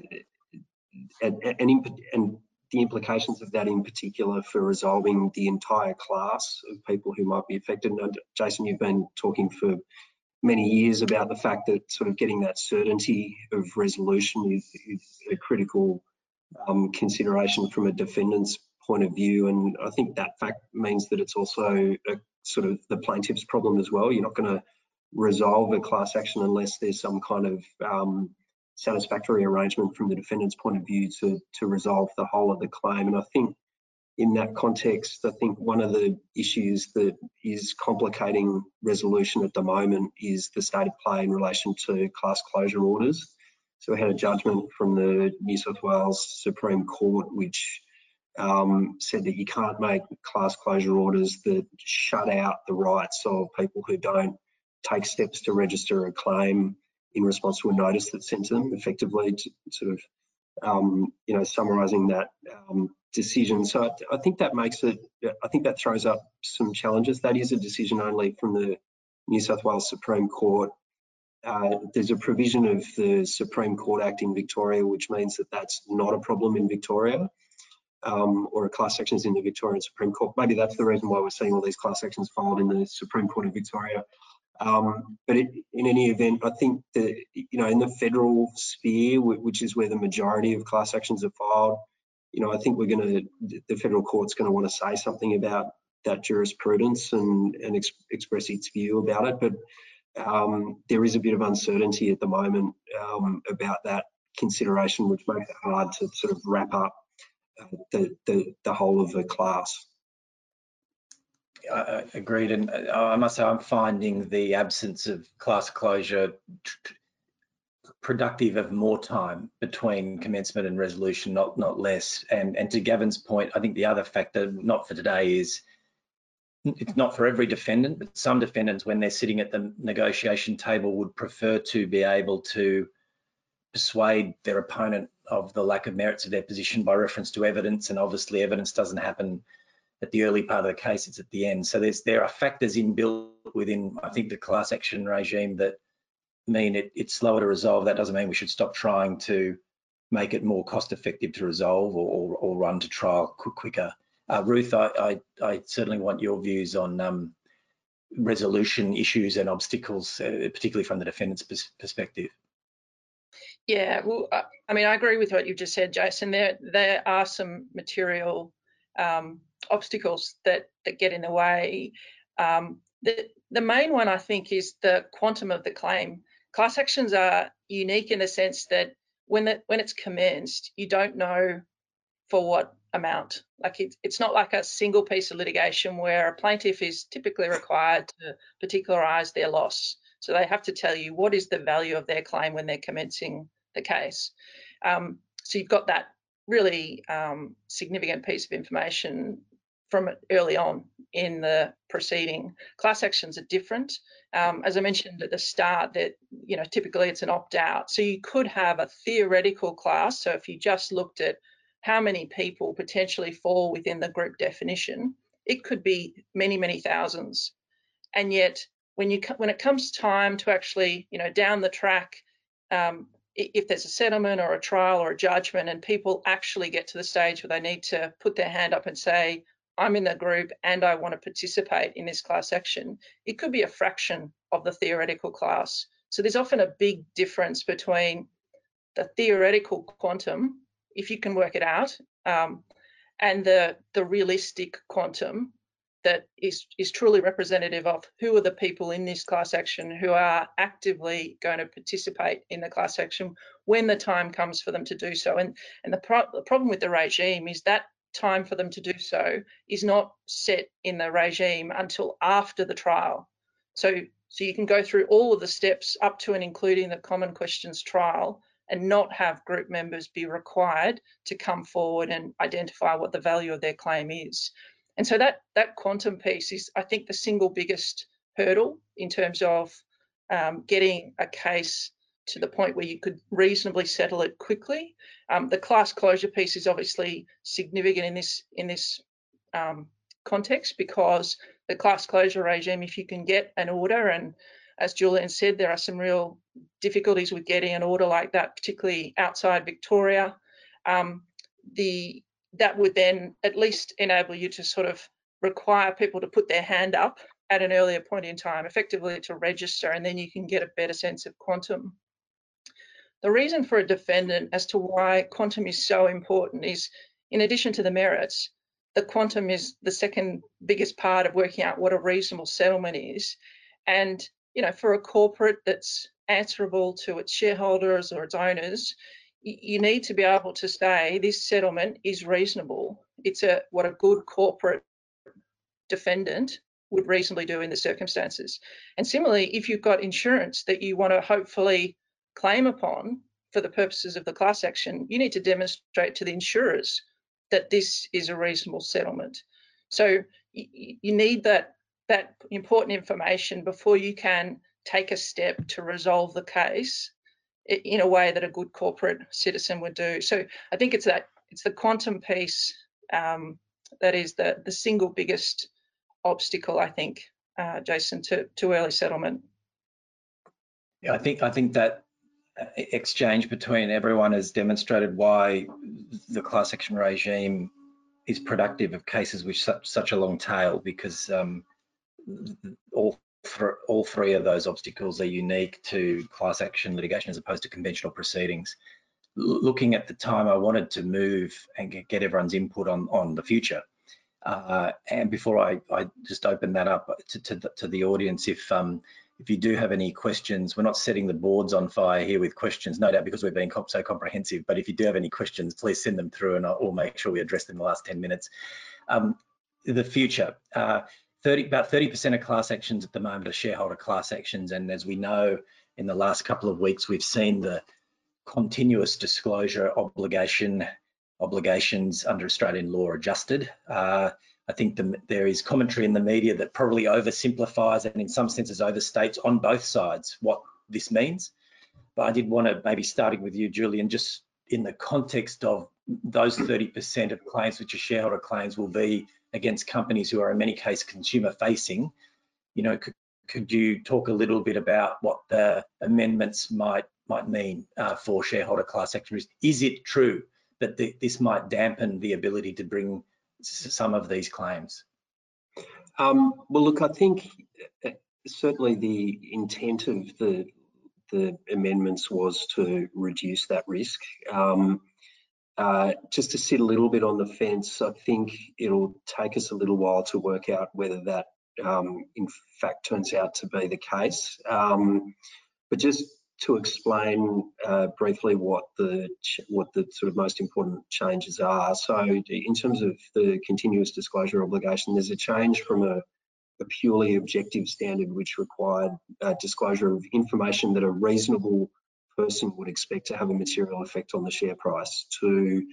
and, and, and the implications of that in particular for resolving the entire class of people who might be affected. And Jason, you've been talking for many years about the fact that sort of getting that certainty of resolution is, is a critical um, consideration from a defendant's point of view. And I think that fact means that it's also a sort of the plaintiff's problem as well. You're not going to resolve a class action unless there's some kind of um, satisfactory arrangement from the defendant's point of view to, to resolve the whole of the claim. And I think in that context, I think one of the issues that is complicating resolution at the moment is the state of play in relation to class closure orders. So we had a judgment from the New South Wales Supreme Court which um, said that you can't make class closure orders that shut out the rights of people who don't take steps to register a claim in response to a notice that's sent to them, effectively to, sort of, um, you know, summarising that um, decision. So I, I, think that makes it, I think that throws up some challenges. That is a decision only from the New South Wales Supreme Court. Uh, there's a provision of the Supreme Court Act in Victoria, which means that that's not a problem in Victoria. Um, or a class actions in the Victorian Supreme Court. Maybe that's the reason why we're seeing all these class actions filed in the Supreme Court of Victoria. Um, but it, in any event, I think that, you know, in the federal sphere, which is where the majority of class actions are filed, you know, I think we're going to, the federal court's going to want to say something about that jurisprudence and, and ex express its view about it. But um, there is a bit of uncertainty at the moment um, about that consideration, which makes it hard to sort of wrap up uh, the, the, the whole of the class. I agreed, and uh, I must say I'm finding the absence of class closure productive of more time between commencement and resolution, not not less. And and to Gavin's point, I think the other factor, not for today, is it's not for every defendant, but some defendants, when they're sitting at the negotiation table, would prefer to be able to persuade their opponent of the lack of merits of their position by reference to evidence, and obviously evidence doesn't happen at the early part of the case, it's at the end. So there's there are factors inbuilt within, I think, the class action regime that mean it, it's slower to resolve. That doesn't mean we should stop trying to make it more cost effective to resolve or, or, or run to trial quicker. Uh, Ruth, I, I, I, certainly want your views on um, resolution issues and obstacles, uh, particularly from the defendant's perspective. Yeah, well, I mean, I agree with what you've just said, Jason. There, there are some material um, obstacles that that get in the way. Um, the the main one I think is the quantum of the claim. Class actions are unique in the sense that when the, when it's commenced, you don't know for what amount. Like it, it's not like a single piece of litigation where a plaintiff is typically required to particularize their loss. So they have to tell you what is the value of their claim when they're commencing the case. Um, so you've got that really um, significant piece of information from early on in the proceeding. Class actions are different. Um, as I mentioned at the start, that you know typically it's an opt-out. So you could have a theoretical class. So if you just looked at how many people potentially fall within the group definition, it could be many many thousands. And yet, when you when it comes time to actually you know down the track, um, if there's a settlement or a trial or a judgment, and people actually get to the stage where they need to put their hand up and say, I'm in the group and I want to participate in this class action, it could be a fraction of the theoretical class. So there's often a big difference between the theoretical quantum, if you can work it out, um, and the, the realistic quantum that is, is truly representative of who are the people in this class action who are actively going to participate in the class action when the time comes for them to do so. And, and the, pro the problem with the regime is that time for them to do so is not set in the regime until after the trial. So, so you can go through all of the steps up to and including the common questions trial and not have group members be required to come forward and identify what the value of their claim is. And so that, that quantum piece is, I think, the single biggest hurdle in terms of um, getting a case to the point where you could reasonably settle it quickly. Um, the class closure piece is obviously significant in this in this um, context because the class closure regime, if you can get an order, and as Julian said, there are some real difficulties with getting an order like that, particularly outside Victoria. um, the that would then at least enable you to sort of require people to put their hand up at an earlier point in time, effectively to register, and then you can get a better sense of quantum. The reason for a defendant as to why quantum is so important is, in addition to the merits, the quantum is the second biggest part of working out what a reasonable settlement is. And, you know, for a corporate that's answerable to its shareholders or its owners, you need to be able to say this settlement is reasonable. It's a what a good corporate defendant would reasonably do in the circumstances. And similarly, if you've got insurance that you want to hopefully claim upon for the purposes of the class action, you need to demonstrate to the insurers that this is a reasonable settlement. So you need that that important information before you can take a step to resolve the case in a way that a good corporate citizen would do. So I think it's that it's the quantum piece um, that is the the single biggest obstacle, I think, uh, Jason, to, to early settlement. Yeah, I think I think that exchange between everyone has demonstrated why the class action regime is productive of cases with such, such a long tail because um, all all three of those obstacles are unique to class action litigation as opposed to conventional proceedings. L looking at the time, I wanted to move and get everyone's input on on the future. Uh, and before I, I, just open that up to, to, the, to the audience, if um, if you do have any questions, we're not setting the boards on fire here with questions, no doubt because we've been so comprehensive, but if you do have any questions, please send them through and I'll make sure we address them in the last 10 minutes. Um, the future, uh, 30, about 30% of class actions at the moment are shareholder class actions. And as we know, in the last couple of weeks, we've seen the continuous disclosure obligation obligations under Australian law adjusted. Uh, I think the, there is commentary in the media that probably oversimplifies and in some senses overstates on both sides what this means. But I did want to maybe starting with you, Julian, just in the context of those 30% of claims which are shareholder claims will be against companies who are in many cases consumer facing, you know, could, could you talk a little bit about what the amendments might might mean uh, for shareholder class action Is it true that the, this might dampen the ability to bring some of these claims? Um, well, look, I think uh, certainly the intent of the the amendments was to reduce that risk. Um, uh, just to sit a little bit on the fence, I think it'll take us a little while to work out whether that um, in fact turns out to be the case. Um, but just to explain uh, briefly what the what the sort of most important changes are. So in terms of the continuous disclosure obligation, there's a change from a, a purely objective standard which required uh, disclosure of information that a reasonable person would expect to have a material effect on the share price to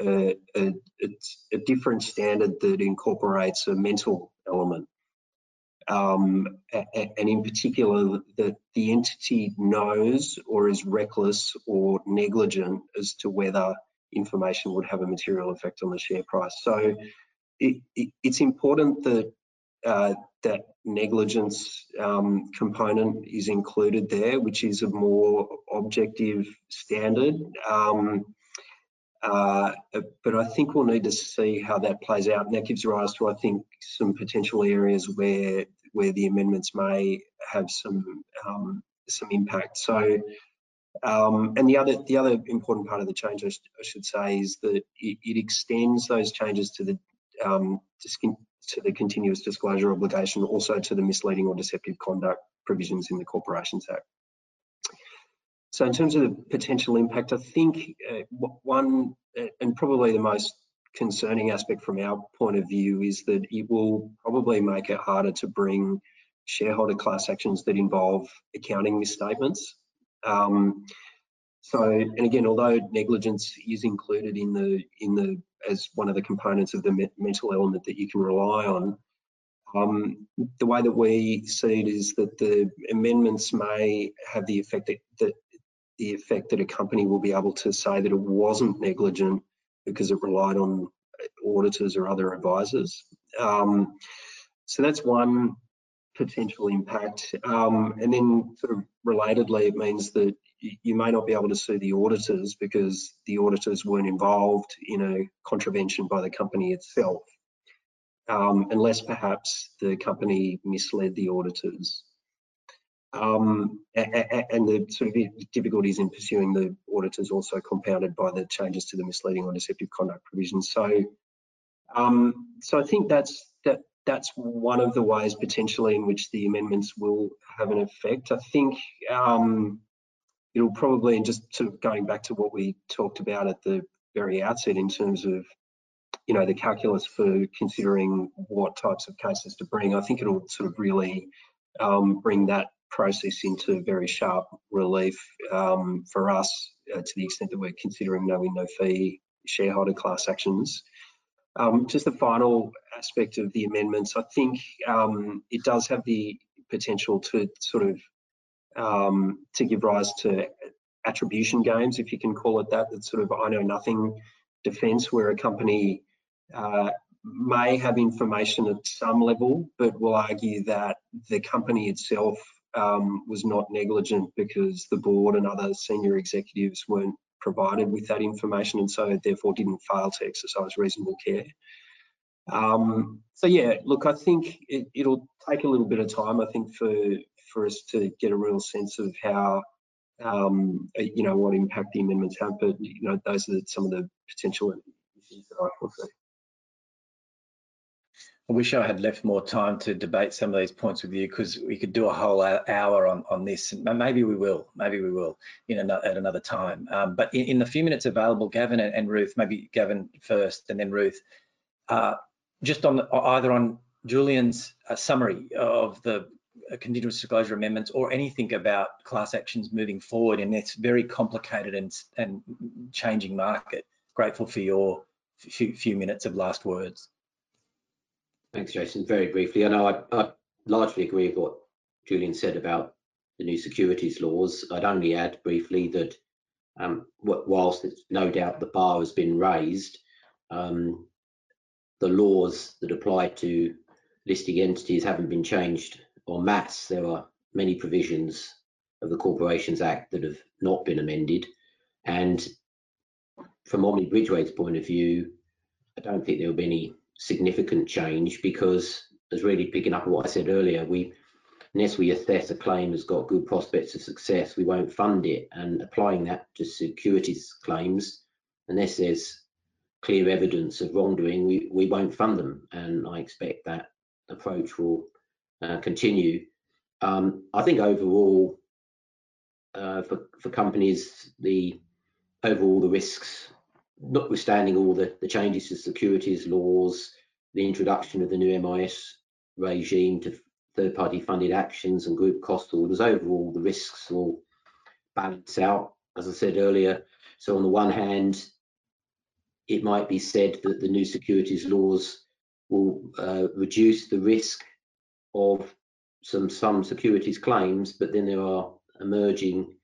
uh, a, a, a different standard that incorporates a mental element um, and in particular that the entity knows or is reckless or negligent as to whether information would have a material effect on the share price. So it, it, it's important that uh, that negligence um, component is included there, which is a more objective standard. Um, uh, but I think we'll need to see how that plays out, and that gives rise to, I think, some potential areas where where the amendments may have some um, some impact. So, um, and the other the other important part of the change, I, sh I should say, is that it, it, extends those changes to the um, to the continuous disclosure obligation, also to the misleading or deceptive conduct provisions in the Corporations Act. So in terms of the potential impact, I think uh, one, uh, and probably the most concerning aspect from our point of view is that it will probably make it harder to bring shareholder class actions that involve accounting misstatements. Um, so, and again, although negligence is included in the in the as one of the components of the me mental element that you can rely on, um, the way that we see it is that the amendments may have the effect that, that the effect that a company will be able to say that it wasn't negligent because it relied on auditors or other advisors. Um, so that's one potential impact. Um, and then sort of relatedly, it means that you may not be able to sue the auditors because the auditors weren't involved in a contravention by the company itself, um, unless perhaps the company misled the auditors. Um, and the sort of difficulties in pursuing the auditors also compounded by the changes to the misleading or deceptive conduct provisions. So, um, so I think that's that that's one of the ways potentially in which the amendments will have an effect. I think um, it'll probably, and just sort of going back to what we talked about at the very outset in terms of, you know, the calculus for considering what types of cases to bring, I think it'll sort of really um, bring that process into very sharp relief um, for us uh, to the extent that we're considering no no fee shareholder class actions. Um, just the final aspect of the amendments, I think um, it does have the potential to sort of um, to give rise to attribution games, if you can call it that. That's sort of I know nothing defence, where a company uh, may have information at some level, but will argue that the company itself um, was not negligent because the board and other senior executives weren't provided with that information and so therefore didn't fail to exercise reasonable care. Um, so yeah, look, I think it, will take a little bit of time, I think, for for us to get a real sense of how, um, you know, what impact the amendments have. But you know, those are some of the potential issues that I foresee. I wish I had left more time to debate some of these points with you because we could do a whole hour on, on this. And Maybe we will, maybe we will in another, at another time. Um, but in, in, the few minutes available, Gavin and, and, Ruth, maybe Gavin first and then Ruth, uh, just on the, either on Julian's uh, summary of the uh, continuous disclosure amendments or anything about class actions moving forward in this very complicated and, and changing market. Grateful for your few, few minutes of last words. Thanks, Jason. Very briefly, I know I, I largely agree with what Julian said about the new securities laws. I'd only add briefly that um, whilst no doubt the bar has been raised, um, the laws that apply to listing entities haven't been changed en masse. There are many provisions of the Corporations Act that have not been amended. And from Omni Bridgeway's point of view, I don't think there will be any significant change because as really picking up what I said earlier, we unless we assess a claim has got good prospects of success, we won't fund it. And applying that to securities claims, unless there's clear evidence of wrongdoing, we, we won't fund them. And I expect that approach will uh, continue. Um, I think overall, uh, for, for companies, the overall the risks notwithstanding all the, the changes to securities laws, the introduction of the new MIS regime to third-party funded actions and group cost orders, overall the risks will balance out, as I said earlier. So on the one hand, it might be said that the new securities laws will uh, reduce the risk of some some securities claims, but then there are emerging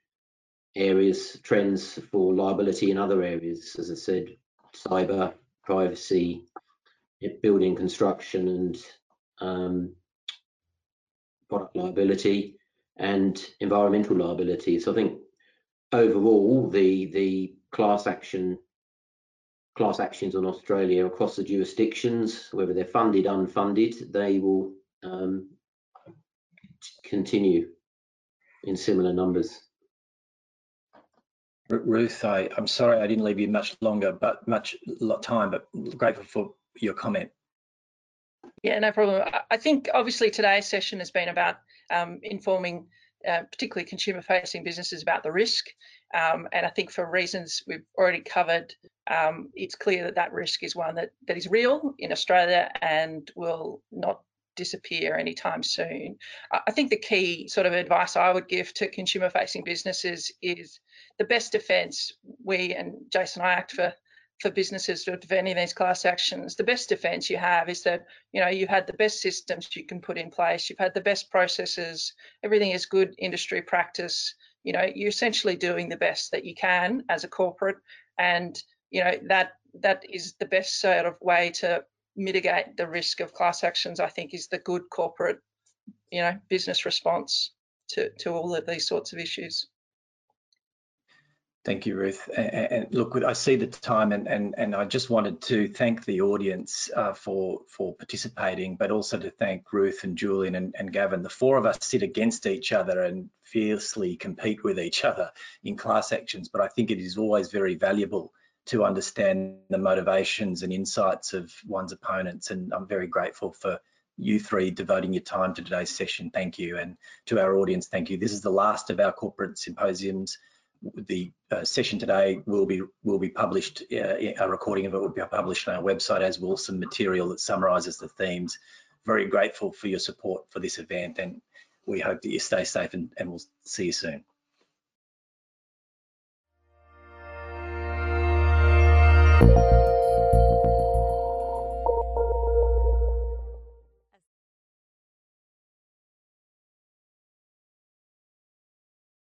areas, trends for liability in other areas, as I said, cyber, privacy, building construction and um, product liability and environmental liability. So I think overall the the class action class actions on Australia across the jurisdictions, whether they're funded, unfunded, they will um, continue in similar numbers. Ruth, I, I'm sorry I didn't leave you much longer, but much time, but grateful for your comment. Yeah, no problem. I think obviously today's session has been about um, informing uh, particularly consumer facing businesses about the risk. Um, and I think for reasons we've already covered, um, it's clear that that risk is one that, that is real in Australia and will not disappear anytime soon. I think the key sort of advice I would give to consumer facing businesses is the best defence we and Jason I act for for businesses to defend these class actions, the best defence you have is that you know you've had the best systems you can put in place, you've had the best processes, everything is good industry practice. You know, you're essentially doing the best that you can as a corporate, and you know that that is the best sort of way to mitigate the risk of class actions. I think is the good corporate, you know, business response to to all of these sorts of issues. Thank you, Ruth. And, look, I see the time, and, and, and I just wanted to thank the audience uh, for for participating, but also to thank Ruth and Julian and, and Gavin. The four of us sit against each other and fiercely compete with each other in class actions, but I think it is always very valuable to understand the motivations and insights of one's opponents. And I'm very grateful for you three devoting your time to today's session. Thank you. And to our audience, thank you. This is the last of our corporate symposiums the uh, session today will be will be published. Uh, a recording of it will be published on our website, as will some material that summarises the themes. Very grateful for your support for this event, and we hope that you stay safe and, and we'll see you soon.